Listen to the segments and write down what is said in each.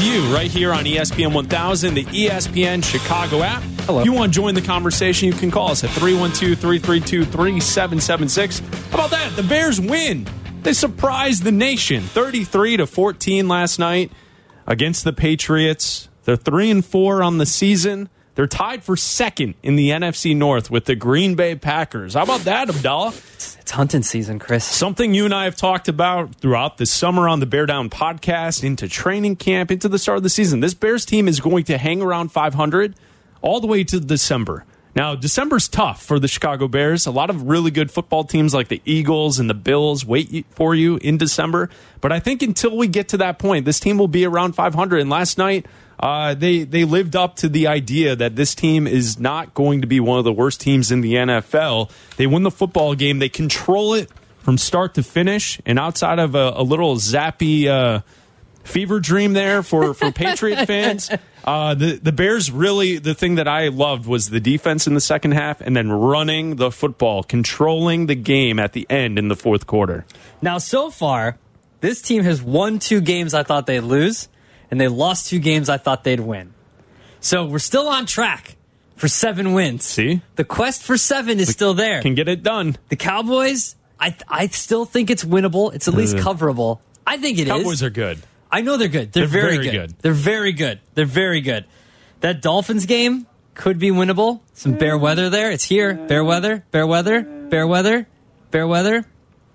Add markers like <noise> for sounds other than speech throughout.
with you right here on ESPN 1000, the ESPN Chicago app. Hello. If you want to join the conversation, you can call us at 312 332 3776. How about that? The Bears win. They surprised the nation 33 to 14 last night against the Patriots. They're 3 and 4 on the season. They're tied for second in the NFC North with the Green Bay Packers. How about that, Abdallah? It's hunting season, Chris. Something you and I have talked about throughout the summer on the Bear Down podcast, into training camp, into the start of the season. This Bears team is going to hang around 500 all the way to December. Now, December's tough for the Chicago Bears. A lot of really good football teams like the Eagles and the Bills wait for you in December. But I think until we get to that point, this team will be around 500. And last night, uh, they they lived up to the idea that this team is not going to be one of the worst teams in the NFL. They win the football game. They control it from start to finish. And outside of a, a little Zappe uh, fever dream there for for <laughs> Patriot fans, uh, the the Bears really the thing that I loved was the defense in the second half, and then running the football, controlling the game at the end in the fourth quarter. Now, so far, this team has won two games I thought they'd lose, and they lost two games I thought they'd win. So we're still on track for seven wins. See? The quest for seven is still there. Can get it done. The Cowboys, I I still think it's winnable. It's at least coverable. I think it is. Cowboys are good. I know they're good. They're, They're very, very good. good. They're very good. They're very good. That Dolphins game could be winnable. Some bear weather there. It's here. Bear weather. Bear weather. Bear weather. Bear weather.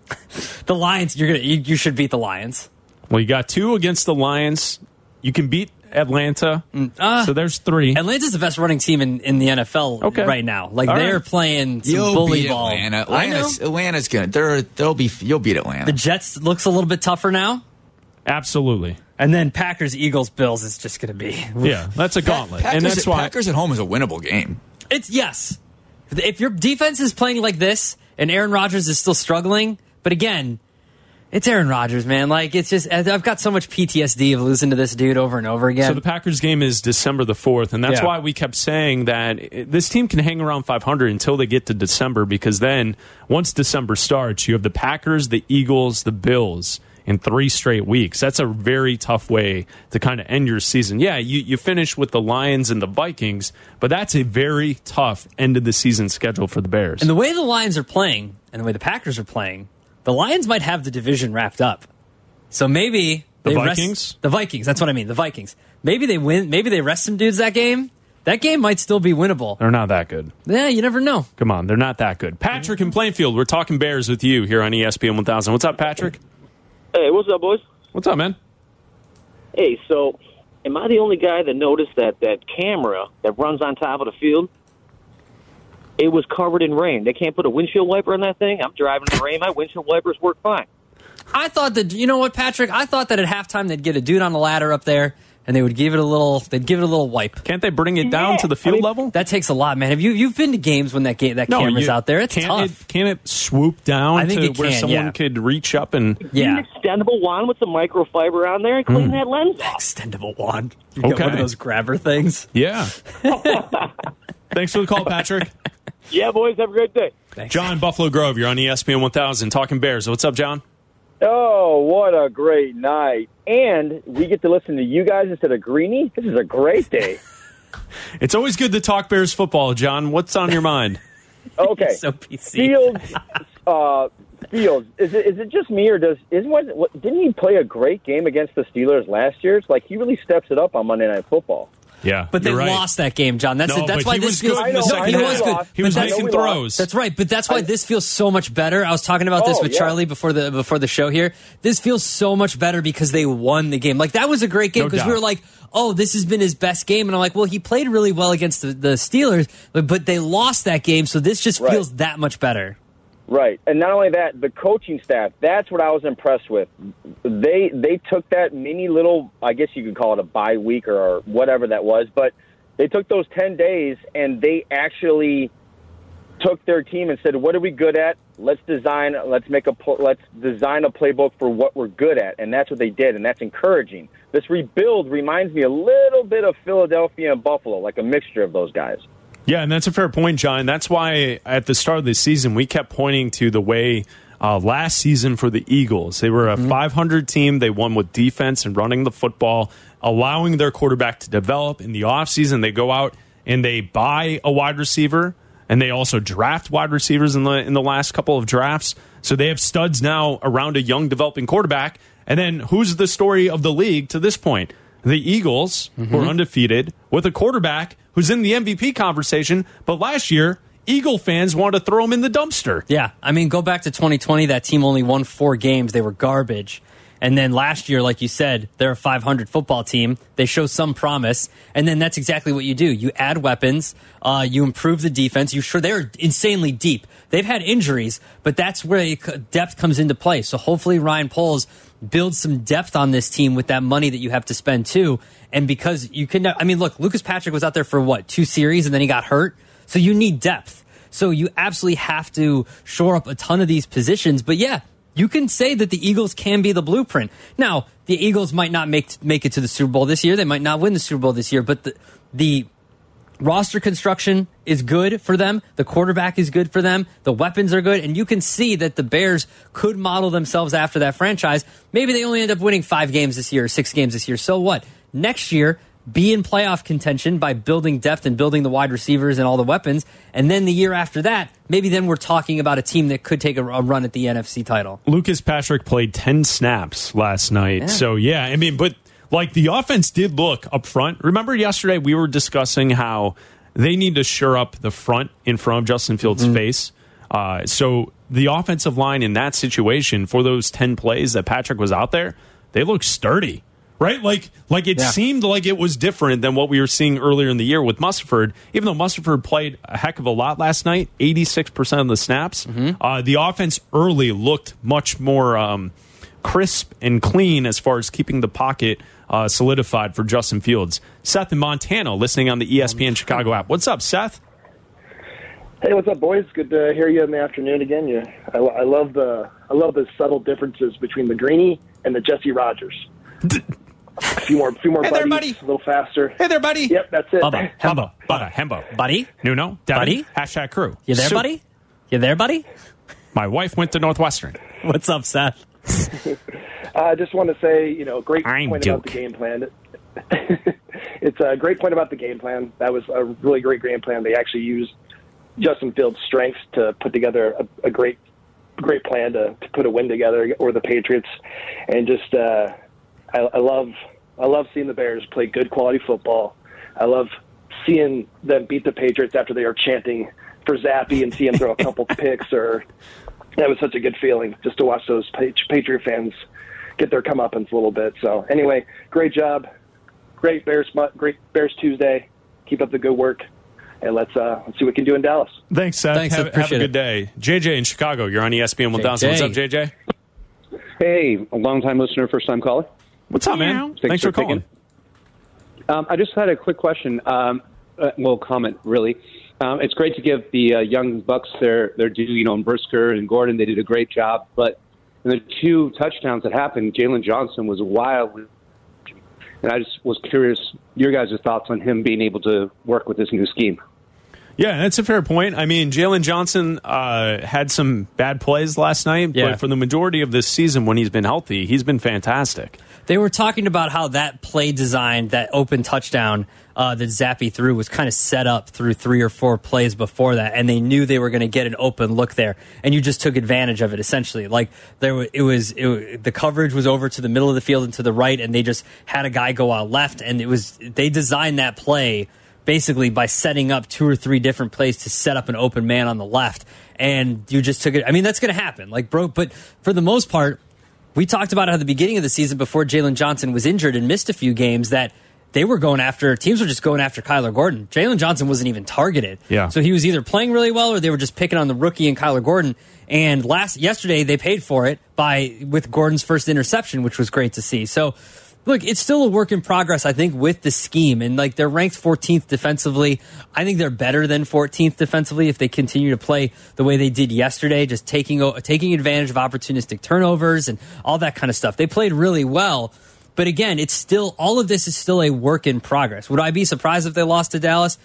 <laughs> the Lions. You're gonna. You, you should beat the Lions. Well, you got two against the Lions. You can beat Atlanta. Ah. so there's three. Atlanta's the best running team in, in the NFL Okay. right now. Like All they're right. playing some You'll bully beat ball. Atlanta. Atlanta's, Atlanta's gonna. They're, they'll be. You'll beat Atlanta. The Jets looks a little bit tougher now. Absolutely. And then Packers, Eagles, Bills is just going to be. Yeah, that's a gauntlet. Packers, and that's why Packers at home is a winnable game. It's yes. If your defense is playing like this and Aaron Rodgers is still struggling, but again, it's Aaron Rodgers, man. Like it's just I've got so much PTSD of losing to this dude over and over again. So the Packers game is December the 4th, and that's Yeah. why we kept saying that this team can hang around 500 until they get to December because then once December starts, you have the Packers, the Eagles, the Bills in three straight weeks. That's a very tough way to kind of end your season. Yeah, you, you finish with the Lions and the Vikings, but that's a very tough end of the season schedule for the Bears. and the way the Lions are playing and the way the Packers are playing, the Lions might have the division wrapped up. So maybe The they rest- Vikings? the Vikings. That's what I mean. The Vikings. Maybe they win. Maybe they rest some dudes that game. That game might still be winnable. They're not that good. Yeah, you never know. Come on, they're not that good. Patrick in Plainfield, we're talking Bears with you here on ESPN 1000. What's up, Patrick? Hey, what's up, boys? What's up, man? Hey, so am I the only guy that noticed that that camera that runs on top of the field? It was covered in rain. They can't put a windshield wiper on that thing. I'm driving in the rain. My windshield wipers work fine. I thought that you know what, Patrick. I thought that at halftime they'd get a dude on the ladder up there and they would give it a little. They'd give it a little wipe. Can't they bring it down Yeah, to the field I mean, level? That takes a lot, man. Have you you've been to games when that game that camera's you- out there? It's can't tough. It, can it swoop down I think to it where can, someone yeah. could reach up and? yeah, An extendable wand with some microfiber on there and clean mm. that lens off. extendable wand. You got Okay. one of those grabber things. Yeah. <laughs> Thanks for the call, Patrick. Yeah, boys, have a great day. John Buffalo Grove, you're on ESPN 1000 talking Bears. What's up, John? Oh, what a great night. And we get to listen to you guys instead of Greeny. This is a great day. <laughs> It's always good to talk Bears football, John. What's on your mind? <laughs> Okay. <laughs> So PC. Fields, uh, Fields, is it, is it just me or does isn't what, what didn't he play a great game against the Steelers last year? It's like he really steps it up on Monday Night Football. Yeah, But they right. lost that game, John. That's No, that's why he this was feels. good in no, he was good. He was that's- making throws. That's right, but that's why this feels so much better. I was talking about this Oh, with yeah. Charlie before the before the show here. This feels so much better because they won the game. Like that was a great game No because we were like, "Oh, this has been his best game," and I'm like, "Well, he played really well against the, the Steelers, but, but they lost that game, so this just Right. feels that much better." Right, and not only that, the coaching staff—that's what I was impressed with. They they took that mini little, I guess you could call it a bye week or, whatever that was, but they took those ten days and they actually took their team and said, "What are we good at? Let's design. Let's make a. Let's design a playbook for what we're good at." And that's what they did, and that's encouraging. This rebuild reminds me a little bit of Philadelphia and Buffalo, like a mixture of those guys. Yeah, and that's a fair point, John. That's why at the start of the season we kept pointing to the way uh, last season for the Eagles. They were a 500 team. They won with defense and running the football, allowing their quarterback to develop. In the offseason, they go out and they buy a wide receiver, and they also draft wide receivers in the in the last couple of drafts. So they have studs now around a young developing quarterback. And then who's the story of the league to this point? The Eagles, who are undefeated, with a quarterback who's in the MVP conversation, but last year Eagle fans wanted to throw him in the dumpster. Yeah, I mean, go back to 2020. That team only won four games. They were garbage. And then last year, like you said, they're a 500 football team. They show some promise, and then that's exactly what you do. You add weapons, uh, you improve the defense. You sure they're insanely deep. They've had injuries, but that's where depth comes into play. So hopefully Ryan Poles builds some depth on this team with that money that you have to spend too. And because you can, I mean, look, Lucas Patrick was out there for what two series, and then he got hurt. So you need depth. So you absolutely have to shore up a ton of these positions. But yeah, you can say that the Eagles can be the blueprint. Now, the Eagles might not make make it to the Super Bowl this year. They might not win the Super Bowl this year, but the the roster construction is good for them. The quarterback is good for them. The weapons are good. And you can see that the Bears could model themselves after that franchise. Maybe they only end up winning five games this year or six games this year. So what? Next year, be in playoff contention by building depth and building the wide receivers and all the weapons. And then the year after that, maybe then we're talking about a team that could take a, a run at the NFC title. Lucas Patrick played 10 snaps last night. Yeah. So, yeah, I mean, but like the offense did look up front. Remember yesterday we were discussing how they need to shore up the front in front of Justin Fields' face. Uh, so, the offensive line in that situation for those 10 plays that Patrick was out there, they look sturdy. Right, like, like it Yeah. seemed like it was different than what we were seeing earlier in the year with Mustipher. Even though Mustipher played a heck of a lot last night, eighty six percent of the snaps, uh, the offense early looked much more um, crisp and clean as far as keeping the pocket uh, solidified for Justin Fields. Seth in Montana, listening on the ESPN Chicago app. What's up, Seth? Hey, what's up, boys? Good to hear you in the afternoon again. You, I, I love the I love the subtle differences between the Greeny and the Jesse Rogers. a few more, few more Hey buddies, there, buddy. a little faster. Hey there, buddy. Yep, that's it. Bubba, Hembo, Butta, Hembo, buddy, Nuno, Devin, Buddy? hashtag crew. you there, So- buddy? You there, buddy? My wife went to Northwestern. <laughs> What's up, Seth? <laughs> I just want to say, you know, great I'm point about the game plan. <laughs> it's a great point about the game plan. That was a really great game plan. They actually used Justin Fields' strengths to put together a, a great, great plan to, to put a win together, or the Patriots, and just uh, I, I love I love seeing the Bears play good quality football. I love seeing them beat the Patriots after they are chanting for Zappe and see him throw a couple <laughs> picks. Or that was such a good feeling just to watch those Patriot fans get their comeuppance a little bit. So anyway, great job, great Bears, mu- great Bears Tuesday. Keep up the good work, and let's uh, let's see what we can do in Dallas. Thanks, Seth. Thanks, have, have a good day. JJ in Chicago, you're on ESPN 1000. What's up, JJ? Hey, a long time listener, first time caller. What's up, man? Thanks, for, calling. Um, I just had a quick question. Um, uh, well, comment really. Um, it's great to give the uh, young Bucks their their due. You know, and Brisker and Gordon, they did a great job. But in the two touchdowns that happened, Jaylon Johnson was wild. And I just was curious your guys' thoughts on him being able to work with this new scheme. Yeah, that's a fair point. I mean, Jaylon Johnson uh, had some bad plays last night, Yeah. but for the majority of this season, when he's been healthy, he's been fantastic. They were talking about how that play design, that open touchdown uh, that Zappe threw, was kind of set up through three or four plays before that, and they knew they were going to get an open look there, and you just took advantage of it. Essentially, like there, wa- it was it, the coverage was over to the middle of the field and to the right, and they just had a guy go out left, and it was they designed that play basically by setting up two or three different plays to set up an open man on the left, and you just took it. I mean, that's going to happen, like bro, but for the most part. We talked about at the beginning of the season before Jaylon Johnson was injured and missed a few games that they were going after teams were just going after Kyler Gordon. Jaylon Johnson wasn't even targeted. Yeah. So he was either playing really well or they were just picking on the rookie and Kyler Gordon. And last yesterday they paid for it by with Gordon's first interception, which was great to see. So look, it's still a work in progress, I think, with the scheme. And like they're ranked 14th defensively. I think they're better than 14th defensively if they continue to play the way they did yesterday, just taking taking advantage of opportunistic turnovers and all that kind of stuff. They played really well. But again, it's still all of this is still a work in progress. Would I be surprised if they lost to Dallas?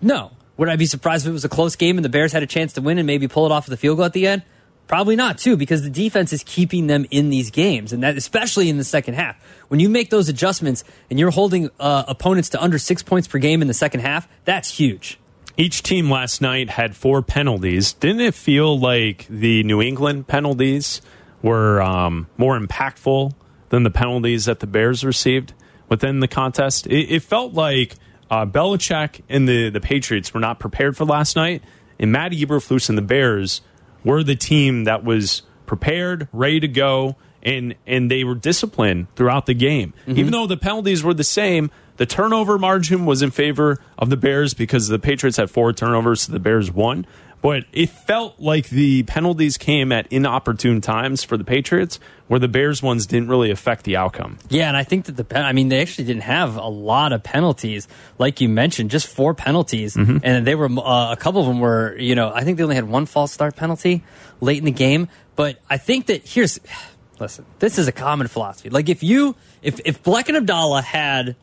No. Would I be surprised if it was a close game and the Bears had a chance to win and maybe pull it off with a field goal at the end? Probably not too, because the defense is keeping them in these games, and that especially in the second half. When you make those adjustments and you're holding uh, opponents to under six points per game in the second half, that's huge. Each team last night had four penalties. Didn't it feel like the New England penalties were um, more impactful than the penalties that the Bears received within the contest? It, it felt like uh, Belichick and the, the Patriots were not prepared for last night, and Matt Eberflus and the Bears were the team that was prepared, ready to go, and and they were disciplined throughout the game. Mm-hmm. Even though the penalties were the same, the turnover margin was in favor of the Bears because the Patriots had four turnovers, so the Bears won. But it felt like the penalties came at inopportune times for the Patriots, where the Bears ones didn't really affect the outcome. Yeah, and I think that the pen- I mean they actually didn't have a lot of penalties, like you mentioned, just four penalties, and they were uh, a couple of them were you know I think they only had one false start penalty late in the game. But I think that here's <sighs> listen, this is a common philosophy. Like if you if if Black and Abdallah had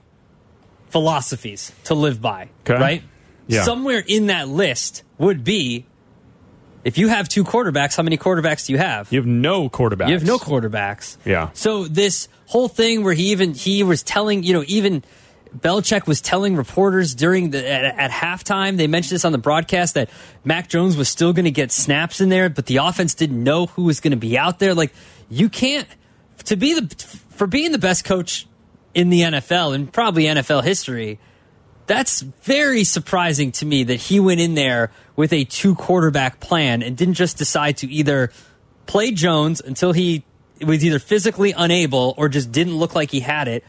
philosophies to live by, Okay. right? Yeah. Somewhere in that list would be if you have two quarterbacks, how many quarterbacks do you have? You have no quarterbacks. You have no quarterbacks. Yeah. So this whole thing where he even he was telling you know even Belichick was telling reporters during the at, at halftime. They mentioned this on the broadcast that Mac Jones was still going to get snaps in there, but the offense didn't know who was going to be out there. Like you can't to be the for being the best coach in the NFL and probably NFL history. That's very surprising to me that he went in there with a two quarterback plan and didn't just decide to either play Jones until he was either physically unable or just didn't look like he had it,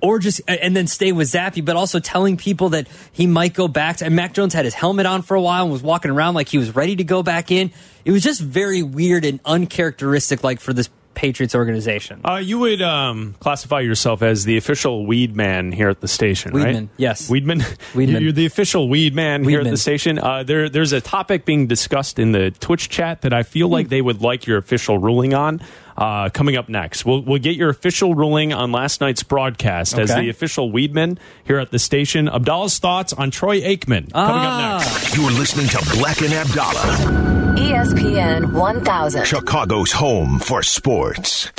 or just and then stay with Zappe, but also telling people that he might go back. To, and Mac Jones had his helmet on for a while and was walking around like he was ready to go back in. It was just very weird and uncharacteristic, like for this Patriots organization. Uh, you would um, classify yourself as the official weed man here at the station, right? Yes. Weedman. <laughs> Weedman. You're the official weed man here at the station. Uh, there, there's a topic being discussed in the Twitch chat that I feel Hmm. like they would like your official ruling on. Uh, coming up next, we'll we'll get your official ruling on last night's broadcast as the official weedman here at the station. Abdallah's thoughts on Troy Aikman coming Ah. up next. You're listening to Black and Abdallah, ESPN 1000. Chicago's home for sports.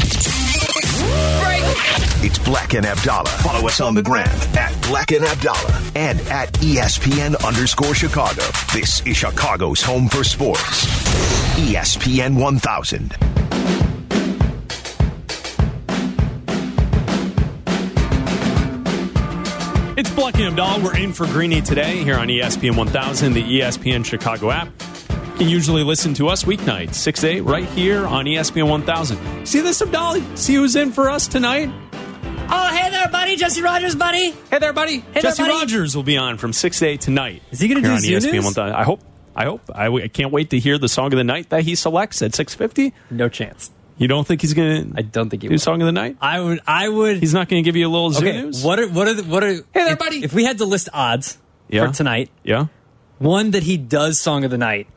It's Black and Abdallah. Follow us on the gram at Black and Abdallah and at ESPN underscore Chicago. This is Chicago's home for sports. ESPN 1000. It's Black and Abdallah. We're in for Greeny today here on ESPN 1000, the ESPN Chicago app. You can usually listen to us weeknights, 6 to 8, right here on ESPN 1000. See this, Abdallah? See who's in for us tonight? Oh, hey there, buddy, Jesse Rogers, buddy. Hey there, buddy. there, Jesse buddy. Rogers will be on from 6 to 8 tonight. Is he gonna here do on Zoo ESPN News? 1000. I hope. I hope. I, w- I can't wait to hear the song of the night that he selects at 650. No chance. You don't think he's going to? I don't think he do will. song of the night? I would. I would. He's not going to give you a little zoo okay. news? What are what are the, what are? Hey there, if, buddy. If we had to list odds Yeah. for tonight, Yeah. one that he does song of the night,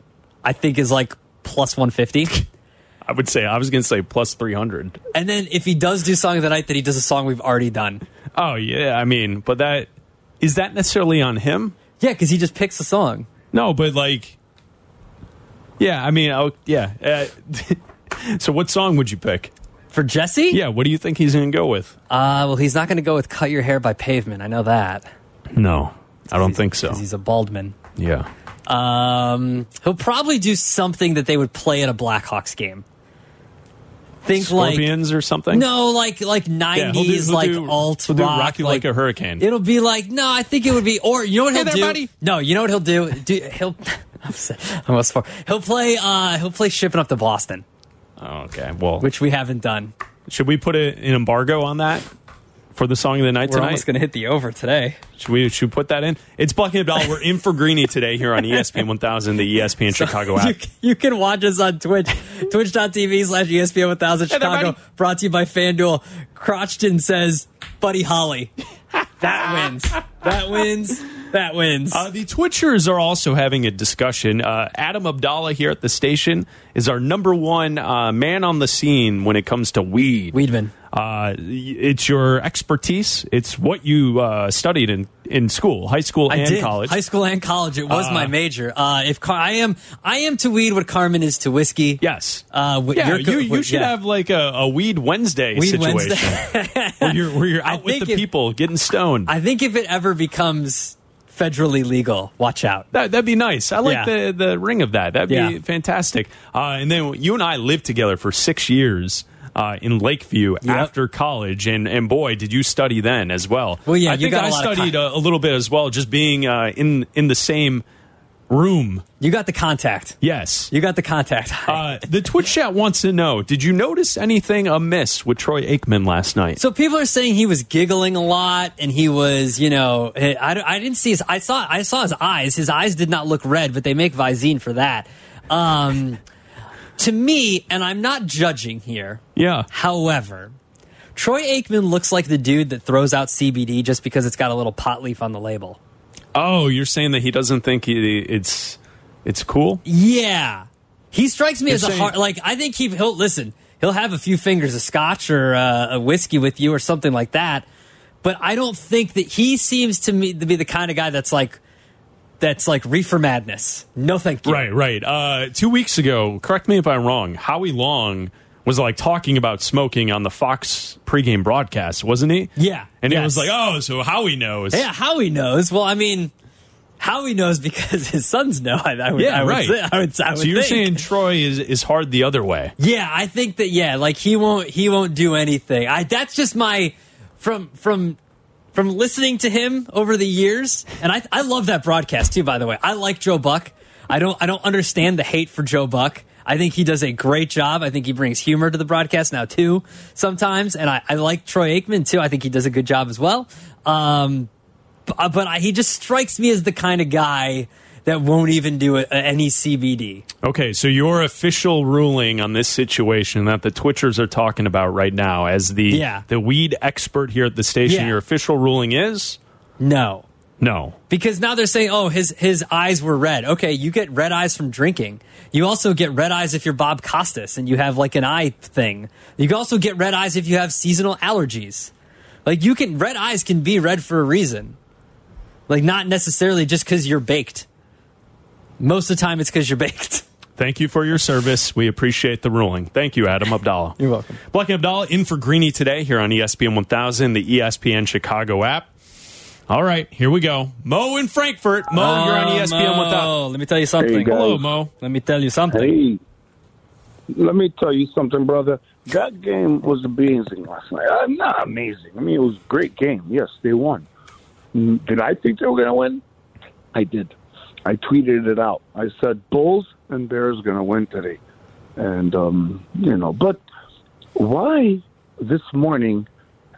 I think is like plus one fifty. <laughs> I would say, I was going to say plus 300. and then if he does do song of the night, that he does a song we've already done. Oh, yeah. I mean, but that is that necessarily on him? Yeah, because he just picks a song. No, but like, yeah, I mean, oh, yeah. Uh, <laughs> so, what song would you pick? For Jesse? Yeah, what do you think he's going to go with? Uh, well, he's not going to go with "Cut Your Hair" by Pavement. I know that. No, I don't think so. 'Cause He's a Baldman. Yeah, Um, he'll probably do something that they would play at a Blackhawks game. Think Scorpions or something. like no, like like Yeah, nineties, he'll do- he'll like do- alt he'll do rock, Rock You Like a Hurricane. It'll be like no, I think it would be or you know what he'll there, do? buddy. No, you know what he'll do? do he'll. <laughs> I'm almost for. He'll play. Uh, he'll play "Shipping Up to Boston," Oh, okay. Well, which we haven't done. should we put a, an embargo on that for the song of the night We're tonight? almost going to hit the over today. Should we should we put that in? It's and Abdallah. We're in for Greeny today here on ESPN 1000, the ESPN Chicago app. You, you can watch us on Twitch, twitch.tv slash ESPN 1000 Hey there, Chicago, buddy. brought to you by FanDuel. Crotchton says, Buddy Holly. <laughs> That wins. That wins. That wins. Uh, the Twitchers are also having a discussion. Uh, Adam Abdallah here at the station is our number one uh, man on the scene when it comes to weed. Weedman. Uh, it's your expertise. It's what you uh, studied in, in school, high school I and did college. high school and college. It was Uh, my major. Uh, if Car- I am, I am to weed what Carmen is to whiskey. yes. Uh, what yeah, you're co- you, you what- should yeah. have like a, a weed Wednesday Weed situation Wednesday. <laughs> where you're where you're I out with the if- people getting stoned. I think if it ever becomes federally legal, watch out. That, that'd be nice. I like Yeah. the, the ring of that. That'd be Yeah. fantastic. Uh, and then you and I lived together for six years uh, in Lakeview Yep. after college. And, and boy, did you study then as well. Well, yeah, I you think I studied a, a little bit as well, just being uh, in, in the same room. You got the contact. Yes. You got the contact. <laughs> Uh, the Twitch chat wants to know Did you notice anything amiss with Troy Aikman last night? So people are saying he was giggling a lot, and he was, you know, I, I didn't see his. I saw I saw his eyes. His eyes did not look red, but they make Visine for that. Um, to me, and I'm not judging here. yeah. However, Troy Aikman looks like the dude that throws out CBD just because it's got a little pot leaf on the label. Oh, you're saying that he doesn't think he, it's it's cool? Yeah, he strikes me You're as a hard. Like I think he, he'll listen. He'll have a few fingers of scotch or uh, a whiskey with you or something like that. But I don't think that he seems to me to be the kind of guy that's like that's like reefer madness. No, thank you. Right, right. Uh, two weeks ago, correct me if I'm wrong, Howie Long was like talking about smoking on the Fox pregame broadcast, wasn't he? Yeah, And it yes. was like, oh, so Howie knows. Yeah, Howie knows. Well, I mean, Howie knows because <laughs> his sons know. I, I would, Yeah, I would right. I would, I would so you're think. saying Troy is, is hard the other way. Yeah, I think that yeah, like he won't he won't do anything. I that's just my from from from listening to him over the years, and I I love that broadcast too. By the way, I like Joe Buck. I don't I don't understand the hate for Joe Buck. I think he does a great job. I think he brings humor to the broadcast now too sometimes, and I, I like Troy Aikman too. I think he does a good job as well. Um, but, but I, he just strikes me as the kind of guy that won't even do a, any CBD. Okay, so your official ruling on this situation that the Twitchers are talking about right now as the Yeah. the weed expert here at the station, Yeah. your official ruling is No. No. Because now they're saying, oh, his his eyes were red. Okay, you get red eyes from drinking. You also get red eyes if you're Bob Costas and you have like an eye thing. You can also get red eyes if you have seasonal allergies. Like you can red eyes can be red for a reason. Like not necessarily just because you're baked. Most of the time, it's because you're baked. <laughs> Thank you for your service. We appreciate the ruling. Thank you, Adam Abdallah. You're welcome. Black and Abdallah in for Greeny today here on ESPN 1000, the ESPN Chicago app. All right, here we go. Mo in Frankfurt. Mo, you're on Oh, ESPN Mo, 1000. Let me tell you something. Hey. Hello, Mo. Let me tell you something. Hey, let me tell you something, brother. That game was amazing last night. Uh, not amazing. I mean, it was a great game. Yes, they won. Mm, Did I think they were going to win? I did. I tweeted it out. I said Bulls and Bears going to win today, and um, you know. But why this morning?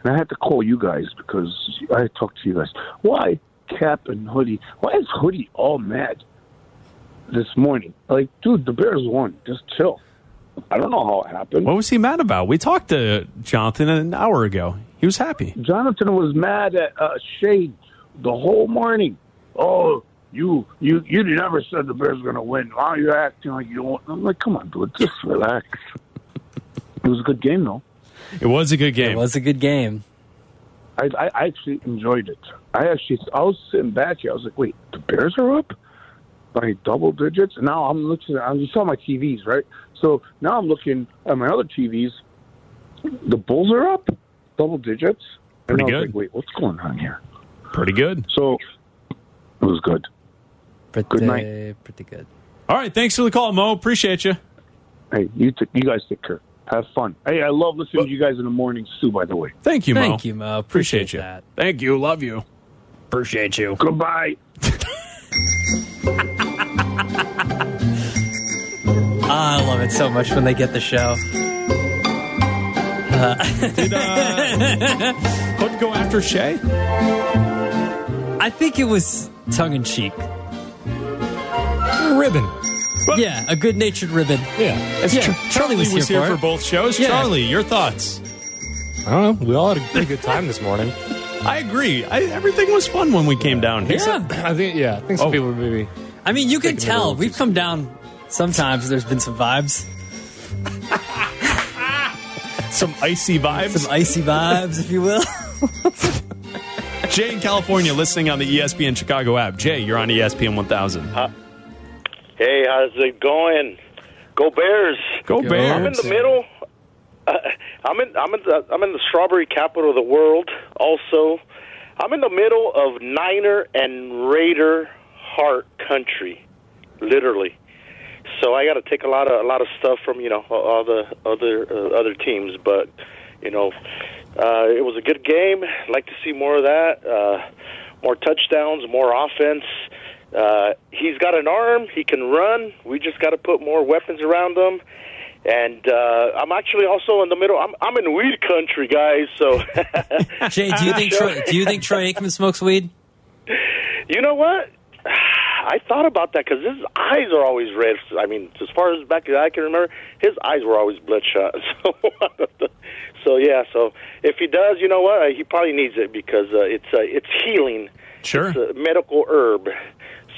And I had to call you guys because I talked to you guys. Why Kap and Hoodie? Why is Hoodie all mad? this morning. Like, dude, the Bears won. Just chill. I don't know how it happened. What was he mad about? We talked to Jonathan an hour ago. He was happy. Jonathan was mad at uh, Shade the whole morning. Oh, you you you never said the Bears were going to win. Why are you acting like you don't? I'm like, come on, dude, just relax. it was a good game, though. It was a good game. It was a good game. I, I I actually enjoyed it. I actually I was sitting back here. I was like, wait, the Bears are up by double digits. And now I'm looking. I you saw my TVs, right? So now I'm looking at my other TVs. The Bulls are up double digits. And Pretty I was good. like, wait, what's going on here? Pretty good. So it was good. Pretty, Good night. Pretty good. All right, thanks for the call, Mo. Appreciate you. Hey, you t- you guys take care. Have fun. Hey, I love listening to you guys in the mornings too. By the way, Thank you, Mo. Thank you, Mo. Appreciate, Appreciate you. that. Thank you. Love you. Appreciate you. goodbye. <laughs> I love it so much when they get the show. <laughs> Did uh, Hood go after Shea? I think it was tongue in cheek. Ribbon. <laughs> Yeah, a good natured ribbon. Yeah. As Yeah, Char- Charlie was was here here for for both shows. Yeah. Charlie, your thoughts? I don't know. We all had a pretty good time this morning. <laughs> I agree. I, everything was fun when we came down here. Yeah. I think, yeah, I think some Oh. people maybe. I mean, you can Taking it a tell. We've too come down sometimes. There's been some vibes, <laughs> Some icy vibes. some icy vibes, if you will. Jay in California listening on the ESPN Chicago app. Jay, you're on ESPN 1000. Uh, Hey, how's it going? Go Bears! Go Bears. I'm in the middle. Uh, I'm in. I'm in the. I'm in the strawberry capital of the world. Also, I'm in the middle of Niner and Raider heart country, literally. So I got to take a lot of a lot of stuff from you know all the other uh, other teams, but you know, uh, it was a good game. Like to see more of that. Uh, more touchdowns, more offense. Uh, he's got an arm. He can run. We just got to put more weapons around him. And uh, I'm actually also in the middle. I'm, I'm in weed country, guys. So, <laughs> Jay, do you think Troy, do you think Troy Aikman smokes weed? you know what? I thought about that because his eyes are always red. I mean, as far as back as I can remember, his eyes were always bloodshot. <laughs> So, so yeah. So if he does, you know what? He probably needs it because uh, it's uh, it's healing. Sure. It's a medical herb.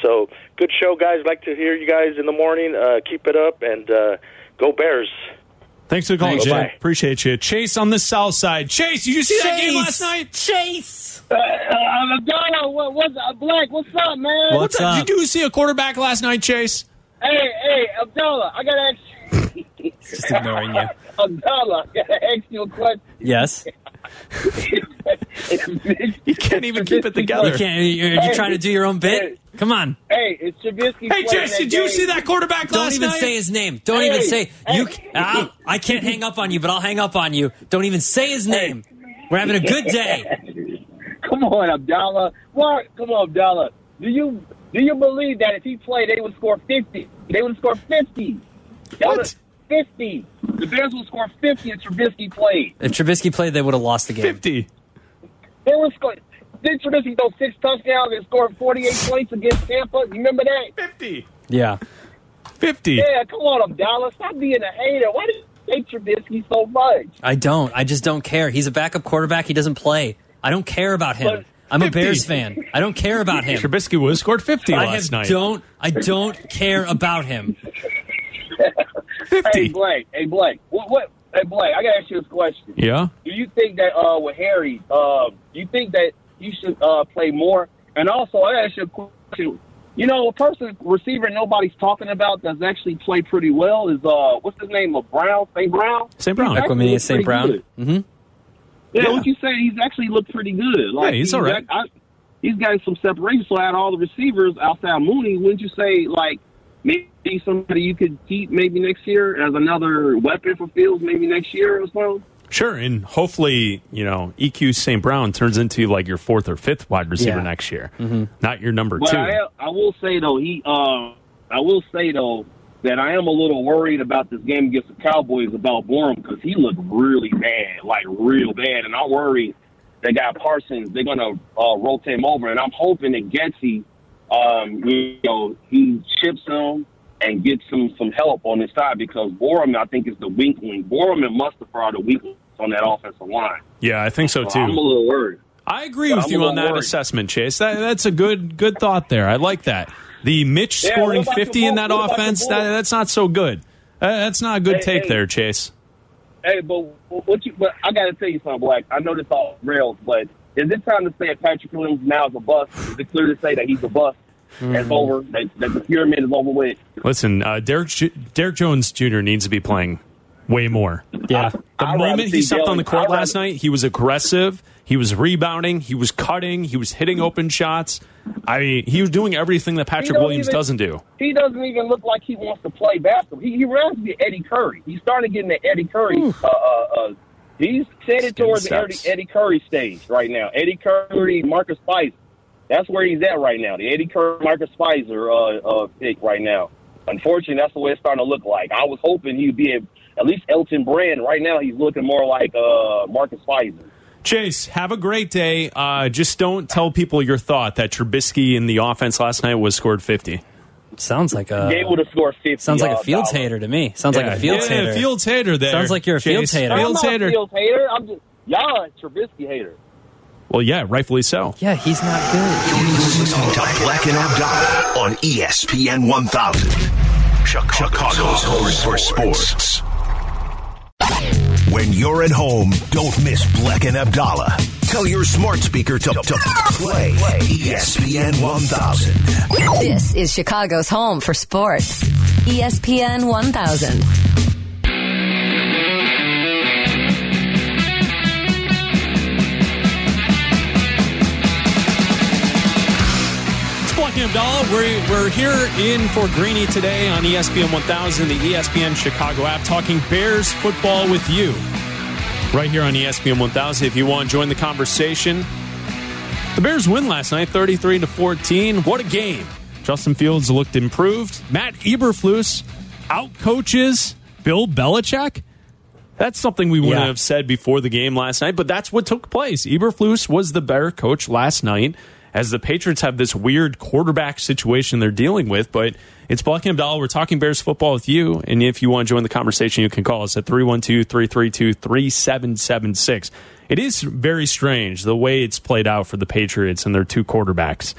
So good show, guys. Like to hear you guys in the morning. Uh, keep it up and uh, go Bears. Thanks for the call, Thanks. Jay. Appreciate you. Chase on the south side. Chase, did you see that game last night? Chase. Uh, uh, Abdallah, what, what's uh, Black? What's up, man? What's up? Did you see a quarterback last night, Chase? Hey, hey, Abdallah, I gotta ask. <laughs> Just ignoring you. <laughs> Abdallah, I gotta ask you a question. Yes. <laughs> You can't even keep it together. You can't. You're, you're trying to do your own bit. Come on. Hey, it's Trubisky. Hey, playing Chase, that did you see that quarterback Don't even night? say his name. Don't Hey, even say you. hey, I'll- uh, I can't hang up on you, but I'll hang up on you. Don't even say his name. We're having a good day. <laughs> Come on, Abdallah. What? Come on, Abdallah. Do you do you believe that if he played, they would score fifty? They would score fifty. They What? Fifty. The Bears would score fifty if Trubisky played. If Trubisky played, they would have lost the game. 50. They would score. Did Trubisky throw six touchdowns and scored forty-eight points against Tampa? You remember that? 50. Yeah. 50. Yeah, come on, Abdallah. Stop being a hater. Why do you hate Trubisky so much? I don't. I just don't care. He's a backup quarterback. He doesn't play. I don't care about him. But- I'm a Bears fan. I don't care about him. Trubisky would have scored 50 I last have, night. don't. I don't care about him. <laughs> 50. Hey, Blake. Hey, Blake. What? What? Hey, Blake. I gotta ask you this question. Yeah. Do you think that uh, with Harry, uh, you think that you should uh, play more? And also, I ask you a question. You know, a person receiver nobody's talking about that's actually played pretty well is uh, what's his name? Of Brown, St. Brown. St. Brown. He's actually St. Brown. good. hmm Yeah, Yeah. what you say? He's actually looked pretty good. Like, he's all right. I, he's got some separation. So out of all the receivers outside Mooney, wouldn't you say like maybe somebody you could keep maybe next year as another weapon for Fields maybe next year or so? Sure. And hopefully, you know, EQ St. Brown turns into like your fourth or fifth wide receiver Yeah. next year, not your number But two. I, I will say though, he, uh, I will say though that I am a little worried about this game against the Cowboys about Borom because he looked really bad, like real bad, and I worry worried they got Parsons. They're gonna uh, rotate him over, and I'm hoping that Getsy, um, you know, he chips him and gets some some help on his side because Borom, I think, is the weak link. Borom and Mustipher are the weak links on that offensive line. yeah, I think so So I'm a too. little worried. I agree But with I'm you on that worried. assessment, Chase. That, that's a good good thought there. I like that. The Mitch Yeah, scoring what 50 in that what about the offense, that, that's not so good. Uh, that's not a good Hey, take hey. there, Chase. Hey, but what you? But I got to tell you something, Black. I know this all rails, but is it time to say that Patrick Williams now is a bust? Is it clear to say that he's a bust? That's over. That, that the pyramid is over with. Listen, uh, Derek, Derrick Jones Jr. needs to be playing way more. Yeah. The I'd moment he stepped on the court I'd last rather- night, he was aggressive. He was rebounding. He was cutting. He was hitting open shots. I mean, he was doing everything that Patrick Williams even- doesn't do. He doesn't even look like he wants to play basketball. He, he reminds me of Eddie Curry. He started getting the Eddie Curry. Uh, uh, uh, he's headed towards the Eddie. Eddie Curry stage right now. Eddie Curry, Marcus Fizer. That's where he's at right now. The Eddie Curry, Marcus Fizer uh, uh, pick right now. Unfortunately, that's the way it's starting to look like. I was hoping he'd be a, at least Elton Brand. Right now, he's looking more like uh, Marcus Fizer. Chase, have a great day. Uh, just don't tell people your thought that Trubisky in the offense last night was scored 50. Sounds like a. they would have scored 50. Sounds like a Fields dollars. hater to me. Sounds like a Fields yeah, hater. Fields hater there. Sounds like you're a Fields hater. I'm Fields hater. Fields hater. I'm just, y'all a Trubisky hater. Well, yeah, rightfully so. Yeah, he's not good. You're listening to Black and Abdallah on ESPN 1000. Chicago's home for sports. When you're at home, don't miss Black and Abdallah. Tell your smart speaker to, to play ESPN 1000. This is Chicago's home for sports. ESPN 1000. It's Black. We're, we're here in for Greeny today on ESPN 1000, the ESPN Chicago app, talking Bears football with you. Right here on ESPN 1000. If you want to join the conversation, the Bears win last night, 33 to 14. What a game! Justin Fields looked improved. Matt Eberflus out coaches Bill Belichick. That's something we wouldn't Yeah. have said before the game last night, but that's what took place. Eberflus was the better coach last night as the Patriots have this weird quarterback situation they're dealing with. But it's Black and Abdallah. We're talking Bears football with you. And if you want to join the conversation, you can call us at 312 332 3776. It is very strange the way it's played out for the Patriots and their two quarterbacks.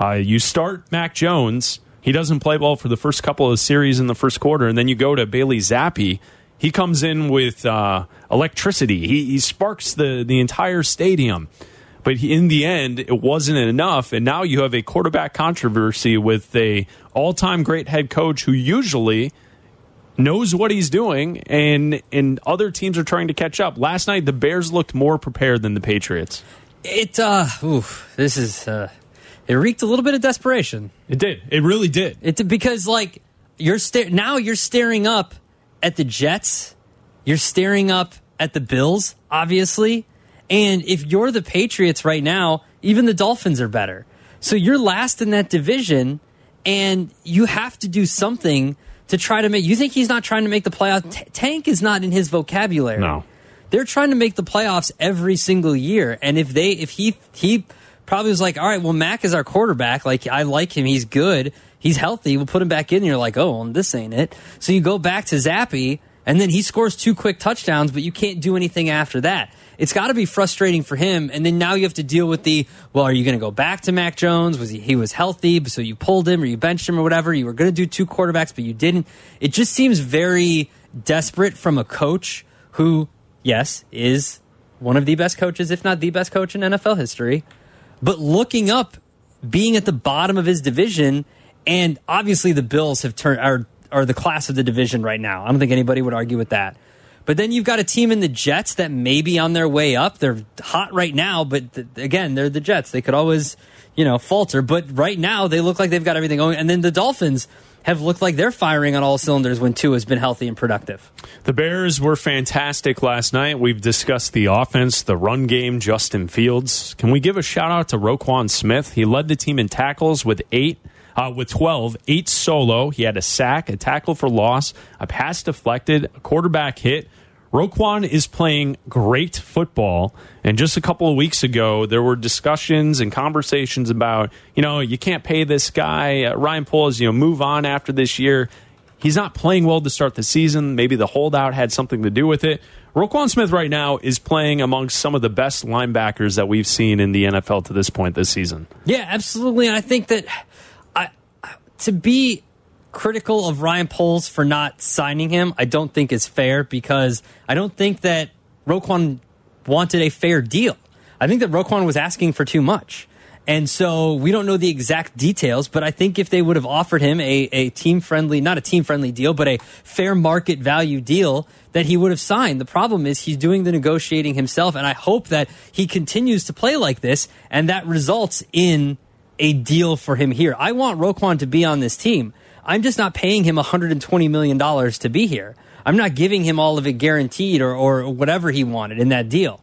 Uh, you start Mac Jones. He doesn't play well for the first couple of series in the first quarter, and then you go to Bailey Zappe. He comes in with uh, electricity. He, he sparks the the entire stadium. But he, in the end, it wasn't enough, and now you have a quarterback controversy with a all time great head coach who usually knows what he's doing, and and other teams are trying to catch up. Last night, the Bears looked more prepared than the Patriots. It uh oof, this is uh it reeked a little bit of desperation. It did. It really did. It did because like you're sta- now you're staring up at the Jets, you're staring up at the Bills, obviously. And if you're the Patriots right now, even the Dolphins are better. So you're last in that division and you have to do something to try to make you think he's not trying to make the playoff T- tank is not in his vocabulary. No. They're trying to make the playoffs every single year. And if they if he he probably was like, all right, well Mac is our quarterback. Like I like him. He's good. He's healthy. We'll put him back in. And you're like, oh, well, this ain't it. So you go back to Zappe, and then he scores two quick touchdowns, but you can't do anything after that. It's got to be frustrating for him. And then now you have to deal with the well, are you going to go back to Mac Jones? Was he he was healthy, so you pulled him or you benched him or whatever? You were going to do two quarterbacks, but you didn't. It just seems very desperate from a coach who, yes, is one of the best coaches, if not the best coach in NFL history, but looking up, being at the bottom of his division, and obviously the Bills have turned are are the class of the division right now. I don't think anybody would argue with that. But then you've got a team in the Jets that may be on their way up. They're hot right now, but th- again, they're the Jets. They could always, you know, falter. But right now, they look like they've got everything going. And then the Dolphins have looked like they're firing on all cylinders when Tua has been healthy and productive. The Bears were fantastic last night. We've discussed the offense, the run game, Justin Fields. Can we give a shout out to Roquan Smith? He led the team in tackles with eight. Uh, with 12, eight solo. He had a sack, a tackle for loss, a pass deflected, a quarterback hit. Roquan is playing great football. And just a couple of weeks ago, there were discussions and conversations about, you know, you can't pay this guy. Uh, Ryan Poles, you know, move on after this year. He's not playing well to start the season. Maybe the holdout had something to do with it. Roquan Smith right now is playing among some of the best linebackers that we've seen in the NFL to this point this season. Yeah, absolutely. And I think that to be critical of Ryan Poles for not signing him, I don't think is fair because I don't think that Roquan wanted a fair deal. I think that Roquan was asking for too much. And so we don't know the exact details, but I think if they would have offered him a, a team friendly, not a team friendly deal, but a fair market value deal, that he would have signed. The problem is he's doing the negotiating himself, and I hope that he continues to play like this and that results in a deal for him here. I want Roquan to be on this team. I'm just not paying him $120 million to be here. I'm not giving him all of it guaranteed or, or whatever he wanted in that deal.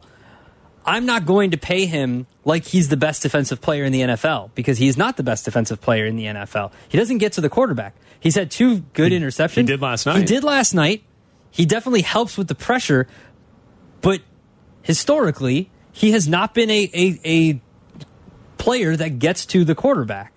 I'm not going to pay him like he's the best defensive player in the NFL because he's not the best defensive player in the NFL. He doesn't get to the quarterback. He's had two good interceptions. he did last night. He did last night. He definitely helps with the pressure, but historically, he has not been a, a, a player that gets to the quarterback.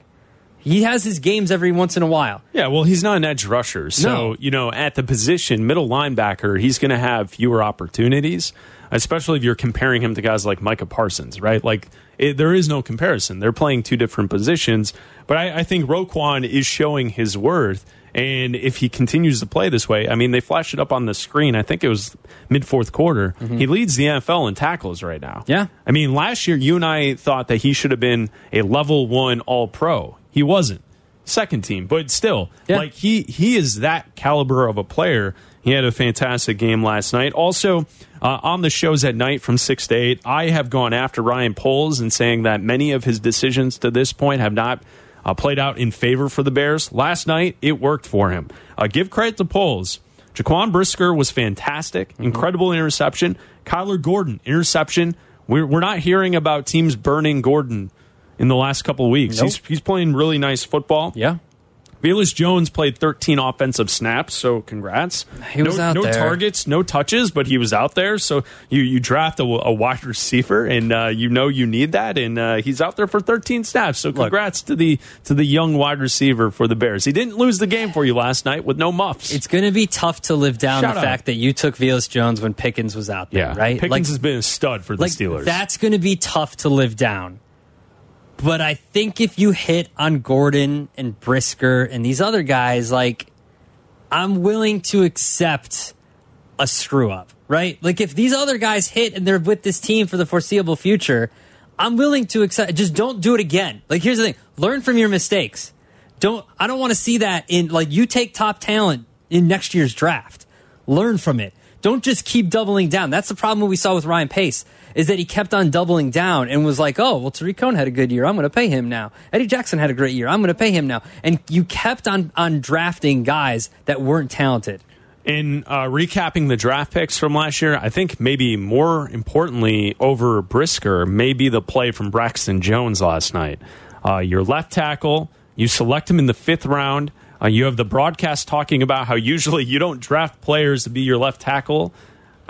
He has his games every once in a while. Yeah, well, he's not an edge rusher. So, No. you know, at the position, middle linebacker, he's going to have fewer opportunities, especially if you're comparing him to guys like Micah Parsons, right? Like, it, there is no comparison. They're playing two different positions. But I, I think Roquan is showing his worth. And if he continues to play this way, I mean, they flashed it up on the screen. I think it was mid fourth quarter. He leads the NFL in tackles right now. Mm-hmm. Yeah. I mean, last year, you and I thought that he should have been a level one all pro. He wasn't. Second team, but still, like he he is that caliber of a player. He had a fantastic game last night. Also, uh, on the shows at night from six to eight, I have gone after Ryan Poles and saying that many of his decisions to this point have not uh, played out in favor for the Bears. Last night, it worked for him. Uh, give credit to Poles. Jaquan Brisker was fantastic, incredible interception. Kyler Gordon interception. We're we're not hearing about teams burning Gordon in the last couple of weeks. Nope. He's he's playing really nice football. Yeah. Velus Jones played 13 offensive snaps, so congrats. He was no, out no there. targets, no touches, but he was out there. So you you draft a, a wide receiver, and uh, you know you need that, and uh, he's out there for 13 snaps. So congrats to the to the young wide receiver for the Bears. He didn't lose the game for you last night with no muffs. It's going to be tough to live down Shout the out. fact that you took Velus Jones when Pickens was out there, yeah, right? Pickens Like- has been a stud for the like Steelers. that's going to be tough to live down. But I think if you hit on Gordon and Brisker and these other guys, like I'm willing to accept a screw up, right? Like if these other guys hit and they're with this team for the foreseeable future, I'm willing to accept. Just don't do it again. Like here's the thing: learn from your mistakes. Don't. I don't want to see that in like you take top talent in next year's draft. Learn from it. Don't just keep doubling down. That's the problem we saw with Ryan Pace is that he kept on doubling down and was like, "Oh, well, Tarik Cohen had a good year. I'm going to pay him now. Eddie Jackson had a great year. I'm going to pay him now." And you kept on on drafting guys that weren't talented. In uh, recapping the draft picks from last year, I think maybe more importantly over Brisker, maybe the play from Braxton Jones last night. Uh, your left tackle, you select him in the fifth round. Uh, you have the broadcast talking about how usually you don't draft players to be your left tackle,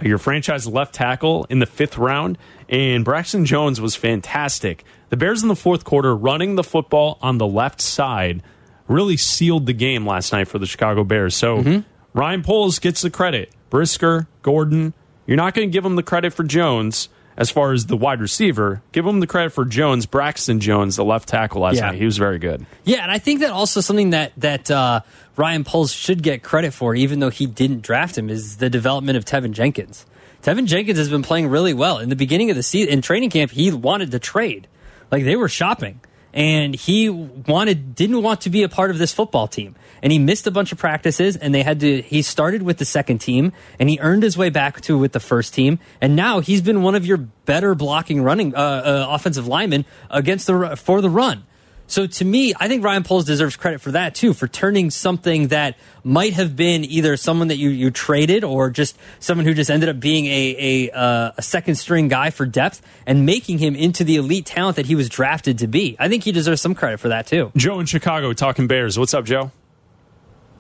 your franchise left tackle in the fifth round. And Braxton Jones was fantastic. The Bears in the fourth quarter running the football on the left side really sealed the game last night for the Chicago Bears. So mm-hmm. Ryan Poles gets the credit. Brisker, Gordon, you're not going to give him the credit for Jones as far as the wide receiver. Give him the credit for Jones, Braxton Jones, the left tackle last Yeah. night. He was very good. Yeah, and I think that also something that that uh, Ryan Poles should get credit for, even though he didn't draft him, is the development of Teven Jenkins. Teven Jenkins has been playing really well. In the beginning of the season, in training camp, he wanted to trade, like they were shopping, and he wanted didn't want to be a part of this football team. And he missed a bunch of practices, and they had to. He started with the second team, and he earned his way back to with the first team, and now he's been one of your better blocking running uh, uh, offensive linemen against the for the run. So to me, I think Ryan Poles deserves credit for that too, for turning something that might have been either someone that you, you traded or just someone who just ended up being a a, uh, a second string guy for depth and making him into the elite talent that he was drafted to be. I think he deserves some credit for that too. Joe in Chicago talking Bears. What's up, Joe?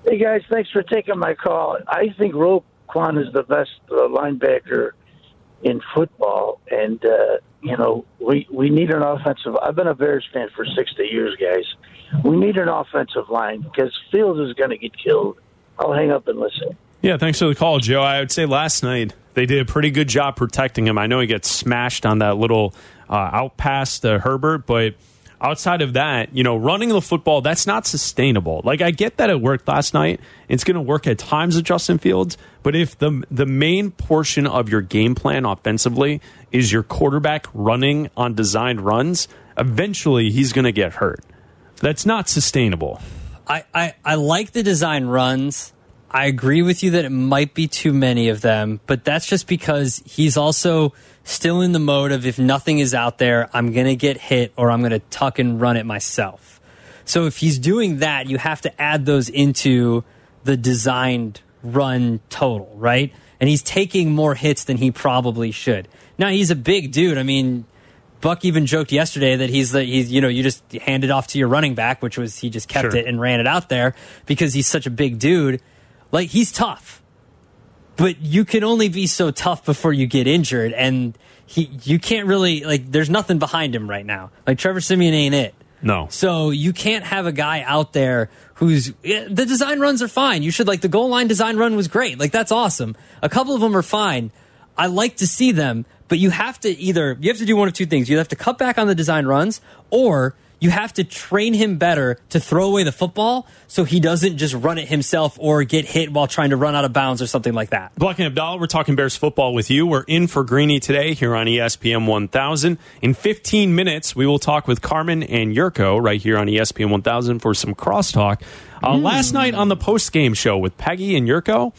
Hey guys, thanks for taking my call. I think Roquan is the best uh, linebacker in football, and uh, you know we we need an offensive. I've been a Bears fan for sixty years, guys. We need an offensive line because Fields is going to get killed. I'll hang up and listen. Yeah, thanks for the call, Joe. I would say last night they did a pretty good job protecting him. I know he gets smashed on that little uh, out pass to Herbert, but outside of that, you know, running the football, that's not sustainable. Like, I get that it worked last night. It's going to work at times with Justin Fields, but if the, the main portion of your game plan offensively is your quarterback running on designed runs, eventually he's going to get hurt. That's not sustainable. I, I, I like the design runs. I agree with you that it might be too many of them, but that's just because he's also still in the mode of if nothing is out there, I'm going to get hit or I'm going to tuck and run it myself. So if he's doing that, you have to add those into the designed run total, right? And he's taking more hits than he probably should. Now he's a big dude. I mean, Buck even joked yesterday that he's the he's you know you just hand it off to your running back, which was he just kept Sure. it and ran it out there because he's such a big dude. Like he's tough, but you can only be so tough before you get injured, and he you can't really like. There's nothing behind him right now. Like Trevor Siemian ain't it. No. So you can't have a guy out there who's the design runs are fine. You should like the goal line design run was great. Like that's awesome. A couple of them are fine. I like to see them, but you have to either you have to do one of two things. You have to cut back on the design runs or you have to train him better to throw away the football so he doesn't just run it himself or get hit while trying to run out of bounds or something like that. Black and Abdallah, we're talking Bears football with you. We're in for Greeny today here on ESPN 1000. In 15 minutes, we will talk with Carmen and Jurko right here on ESPN 1000 for some crosstalk. Uh, Last night on the post game show with Peggy and Jurko,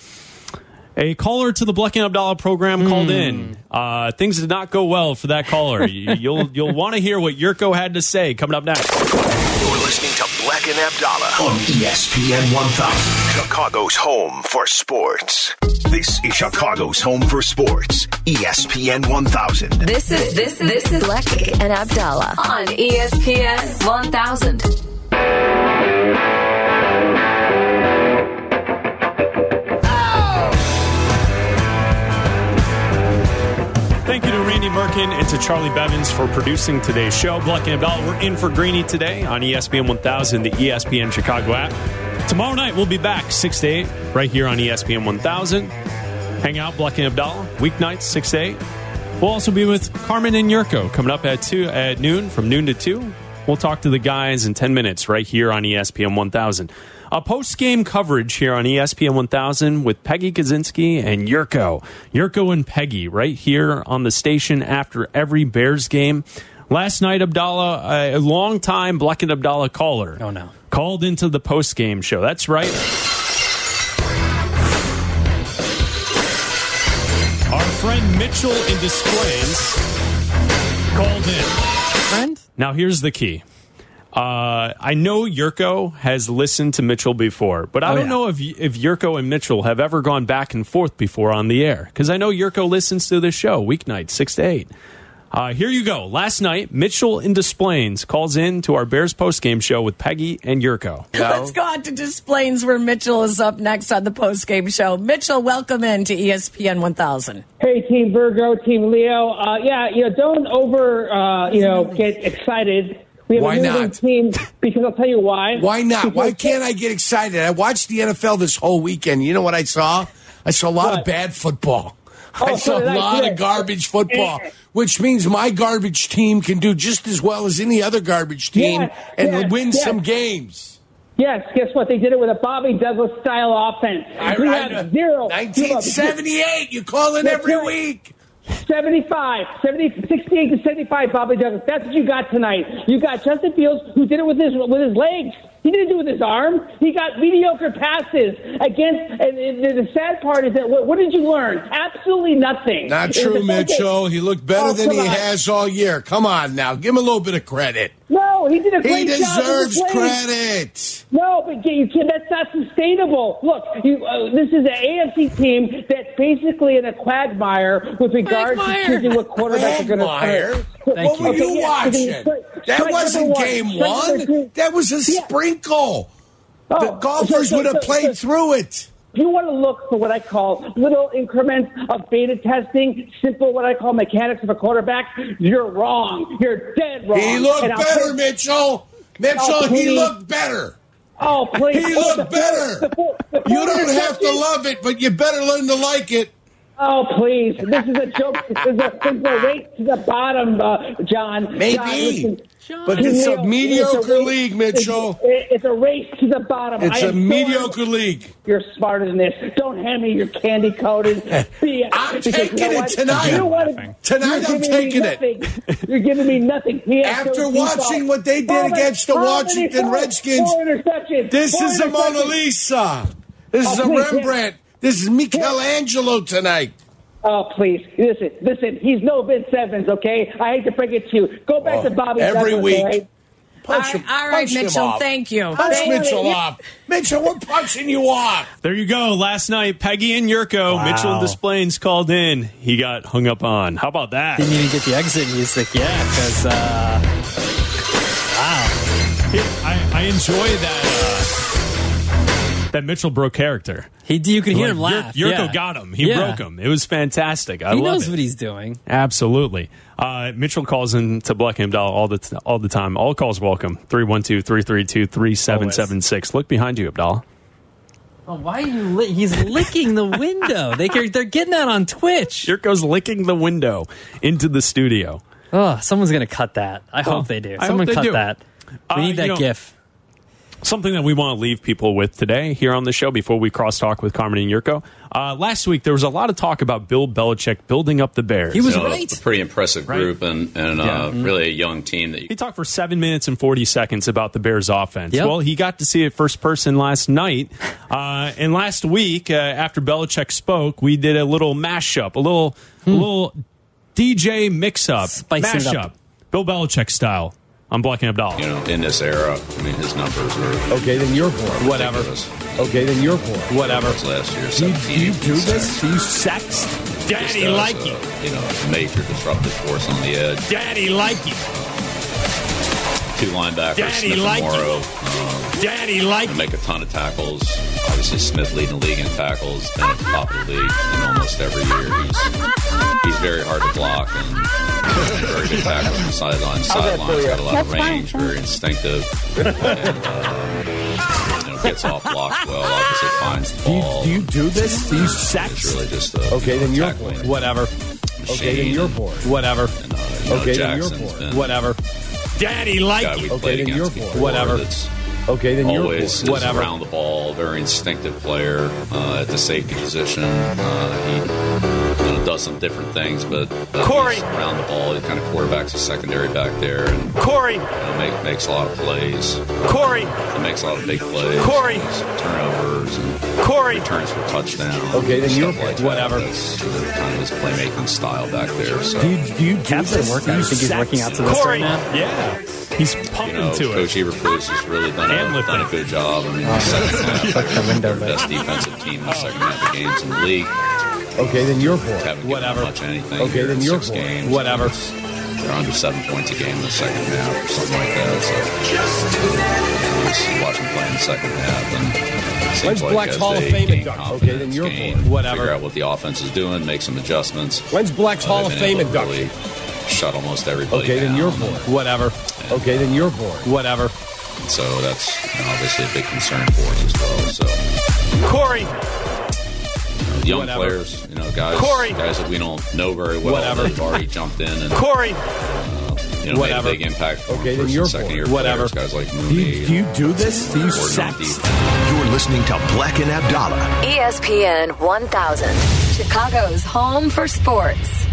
a caller to the Black and Abdallah program called in. Uh, things did not go well for that caller. <laughs> You- you'll you'll want to hear what Jurko had to say coming up next. You're listening to Black and Abdallah on ESPN 1000, Chicago's home for sports. This is Chicago's home for sports. ESPN 1000. This is this this is Black and Abdallah on ESPN 1000. Thank you to Randy Merkin and to Charlie Bevins for producing today's show. Black and Abdallah, we're in for Greeny today on ESPN 1000, the ESPN Chicago app. Tomorrow night, we'll be back 6 to 8 right here on ESPN 1000. Hang out, Black and Abdallah, weeknights 6 to 8. We'll also be with Carmen and Jurko coming up at 2 at noon, from noon to 2. We'll talk to the guys in 10 minutes right here on ESPN 1000. A post game coverage here on ESPN 1000 with Peggy Kusinski and Jurko. Jurko and Peggy right here on the station after every Bears game. Last night, Abdallah, a long time Black and Abdallah caller. Oh, no. Called into the post game show. That's right. Our friend Mitchell in Des Plaines called in. Friend? Now, here's the key. Uh, I know Jurko has listened to Mitchell before, but I Oh, don't yeah. know if if Jurko and Mitchell have ever gone back and forth before on the air. Because I know Jurko listens to this show weeknight six to eight. Uh, here you go. Last night, Mitchell in Des Plaines calls in to our Bears post game show with Peggy and Jurko. Let's go out to Des Plaines where Mitchell is up next on the postgame show. Mitchell, welcome in to ESPN 1000. Hey, Team Virgo, Team Leo. Uh, yeah, you know, don't over, uh, you know, get excited. We have Why a new not? team because I'll tell you why. <laughs> Why not? Why can't I get excited? I watched the NFL this whole weekend. You know what I saw? I saw a lot of bad football. Oh, I so saw a lot of garbage football, <laughs> which means my garbage team can do just as well as any other garbage team Yes, and yes, win yes. some games. Yes, guess what? They did it with a Bobby Douglass style offense. I, we I- had zero. 1978. You call That's every right. week. 75, 70, 68 to 75, Bobby Douglass. That's what you got tonight. You got Justin Fields, who did it with his with his legs. He didn't do it with his arm. He got mediocre passes against. And, and the sad part is that what, what did you learn? Absolutely nothing. Not true, the fact that- Mitchell. He looked better Oh, than he on. has all year. Come on now. Give him a little bit of credit. No, he did a He great job. He deserves his credit. No, but you can, that's not sustainable. Look, you, uh, this is an AFC team that's basically in a quagmire with regards to choosing what quarterback they're going to Quagmire? start. What were you watching? That wasn't game one. That was a sprinkle. The Oh, golfers so- would have so- played so- through it. You want to look for what I call little increments of beta testing, simple what I call mechanics of a quarterback. You're wrong. You're dead wrong. He looked better, Mitchell. Mitchell, Oh, he looked better. Oh, please. He Oh, looked the better. the four- the You don't have to love it, but you better learn to like it. Oh, please. This is a joke. This is a, this is a race to the bottom, uh, John. Maybe. John, listen. But it's a mediocre it's a race- league, Mitchell. It's, it's a race to the bottom. It's I a am so- mediocre league. You're smarter than this. Don't hand me your candy coated BS. <laughs> I'm taking you know it what? tonight. You wanna- Tonight you're I'm giving me taking it. nothing. You're giving me nothing. After watching what they did How against the Washington Redskins, This four is a Mona. Lisa. This is Oh, a please, Rembrandt. This is Michelangelo tonight. Oh, please. Listen, listen. He's no Vince Evans, okay? I hate to break it to you. Go back to Bobby Oh, every Douglass, week. all right? Punch All him, all right, punch Mitchell, off. thank you. Punch Thank Mitchell you. off. Mitchell, we're punching you off. There you go. Last night, Peggy and Jurko, Wow. Mitchell and Des Plaines called in. He got hung up on. How about that? Didn't even get the exit music yet because, uh, wow. I, I enjoy that uh, that Mitchell broke character. He, you could hear Like, him laugh. Yur- Jurko yeah. got him. He Yeah. broke him. It was fantastic. I He knows it. what he's doing. Absolutely. Uh, Mitchell calls in to Black and Abdallah all the t- all the time. All calls welcome. 312-332-3776. Look behind you, Abdallah. Oh, why are you? Li- he's licking the <laughs> window. They they're getting that on Twitch. Jurko's licking the window into the studio. Oh, someone's gonna cut that. I Well, hope they do. Someone they cut do. that. We Uh, need you that know, GIF. Something that we want to leave people with today here on the show before we cross talk with Carmen and Yurko. Uh, last week, there was a lot of talk about Bill Belichick building up the Bears. He was you know, A pretty impressive Right. group and, and Yeah. uh, really a young team that you He talked for seven minutes and 40 seconds about the Bears offense. Yep. Well, he got to see it first person last night. <laughs> Uh, and last week, uh, after Belichick spoke, we did a little mashup, a little, a little DJ mix up, mashup, up. Bill Belichick style on Black and Abdallah. you know in this era. I mean, his numbers are Okay, then you're bored. Whatever. Okay, then you're bored. Whatever. last year. Do you, 17, do you do this? Do you sext? Daddy Just uh, as like a, it. You know, major disruptive force on the edge. Daddy like it. Two linebackers, Daddy Smith like and it. Morrow. Um, Daddy like Gonna make a ton of tackles. Obviously, Smith leading the league in tackles. Been at the top of the league in almost every year. He's he's very hard to block and very good tackle from sideline to sideline. for He's you? got a lot That's of range, fine. very instinctive, and uh, you know, gets off blocks well. Obviously, finds the Do you, ball. do you do this? Do you sack? It's sex? really just a Okay, you know, then you're tackling bored. Whatever. Okay, then machine. you're bored. Whatever. And, uh, you know, Okay, then you're Jackson's bored. Whatever. Daddy like guy it. we Okay, played then against you're bored. before Whatever. that's Okay, then you're always bored. is Whatever. around the ball, very instinctive player uh, at the safety position. Uh, he you know, does some different things, but uh, Corey. around the ball, he kind of quarterbacks a secondary back there, and Corey. you know, make, makes a lot of plays. Corey. He makes a lot of big plays. Corey. Makes turnovers and Corey. returns for touchdowns. Okay, then stuff you're like bored. that. Whatever. That's kind of his playmaking style back there. So. Do you, do you do this? been. Do you think he's working out to this Corey. right now. Yeah. He's you pumping know, to Coach it. Eberflus has really done And a, lifting. done a good job. I mean, the second half, they're best defensive team in the second half of games in the league. Okay, then you're bored. Whatever. much anything. Okay, then you're six bored. games. Whatever. They're under seven points a game in the second half or something like that. So just watch them play in the second half. And When's like Black's Hall of Fame induction? Okay, then you're gain- bored. Whatever. Figure out what the offense is doing, make some adjustments. When's Black's Uh, Hall of Fame induction? really Shut almost everybody Okay, then you're bored. Whatever. Okay, then you're bored. Whatever. And so that's you know, obviously a big concern for us as well. So Corey. young Whatever. players, you know, guys, Corey. guys that we don't know very well, Whatever. they've already jumped in and Corey. Uh, you know, Whatever. made a big impact. for Okay, then first you're second year Whatever. players, guys like Do you, do you do this? Do you sex? You're listening to Black and Abdallah. ESPN 1000, Chicago's home for sports.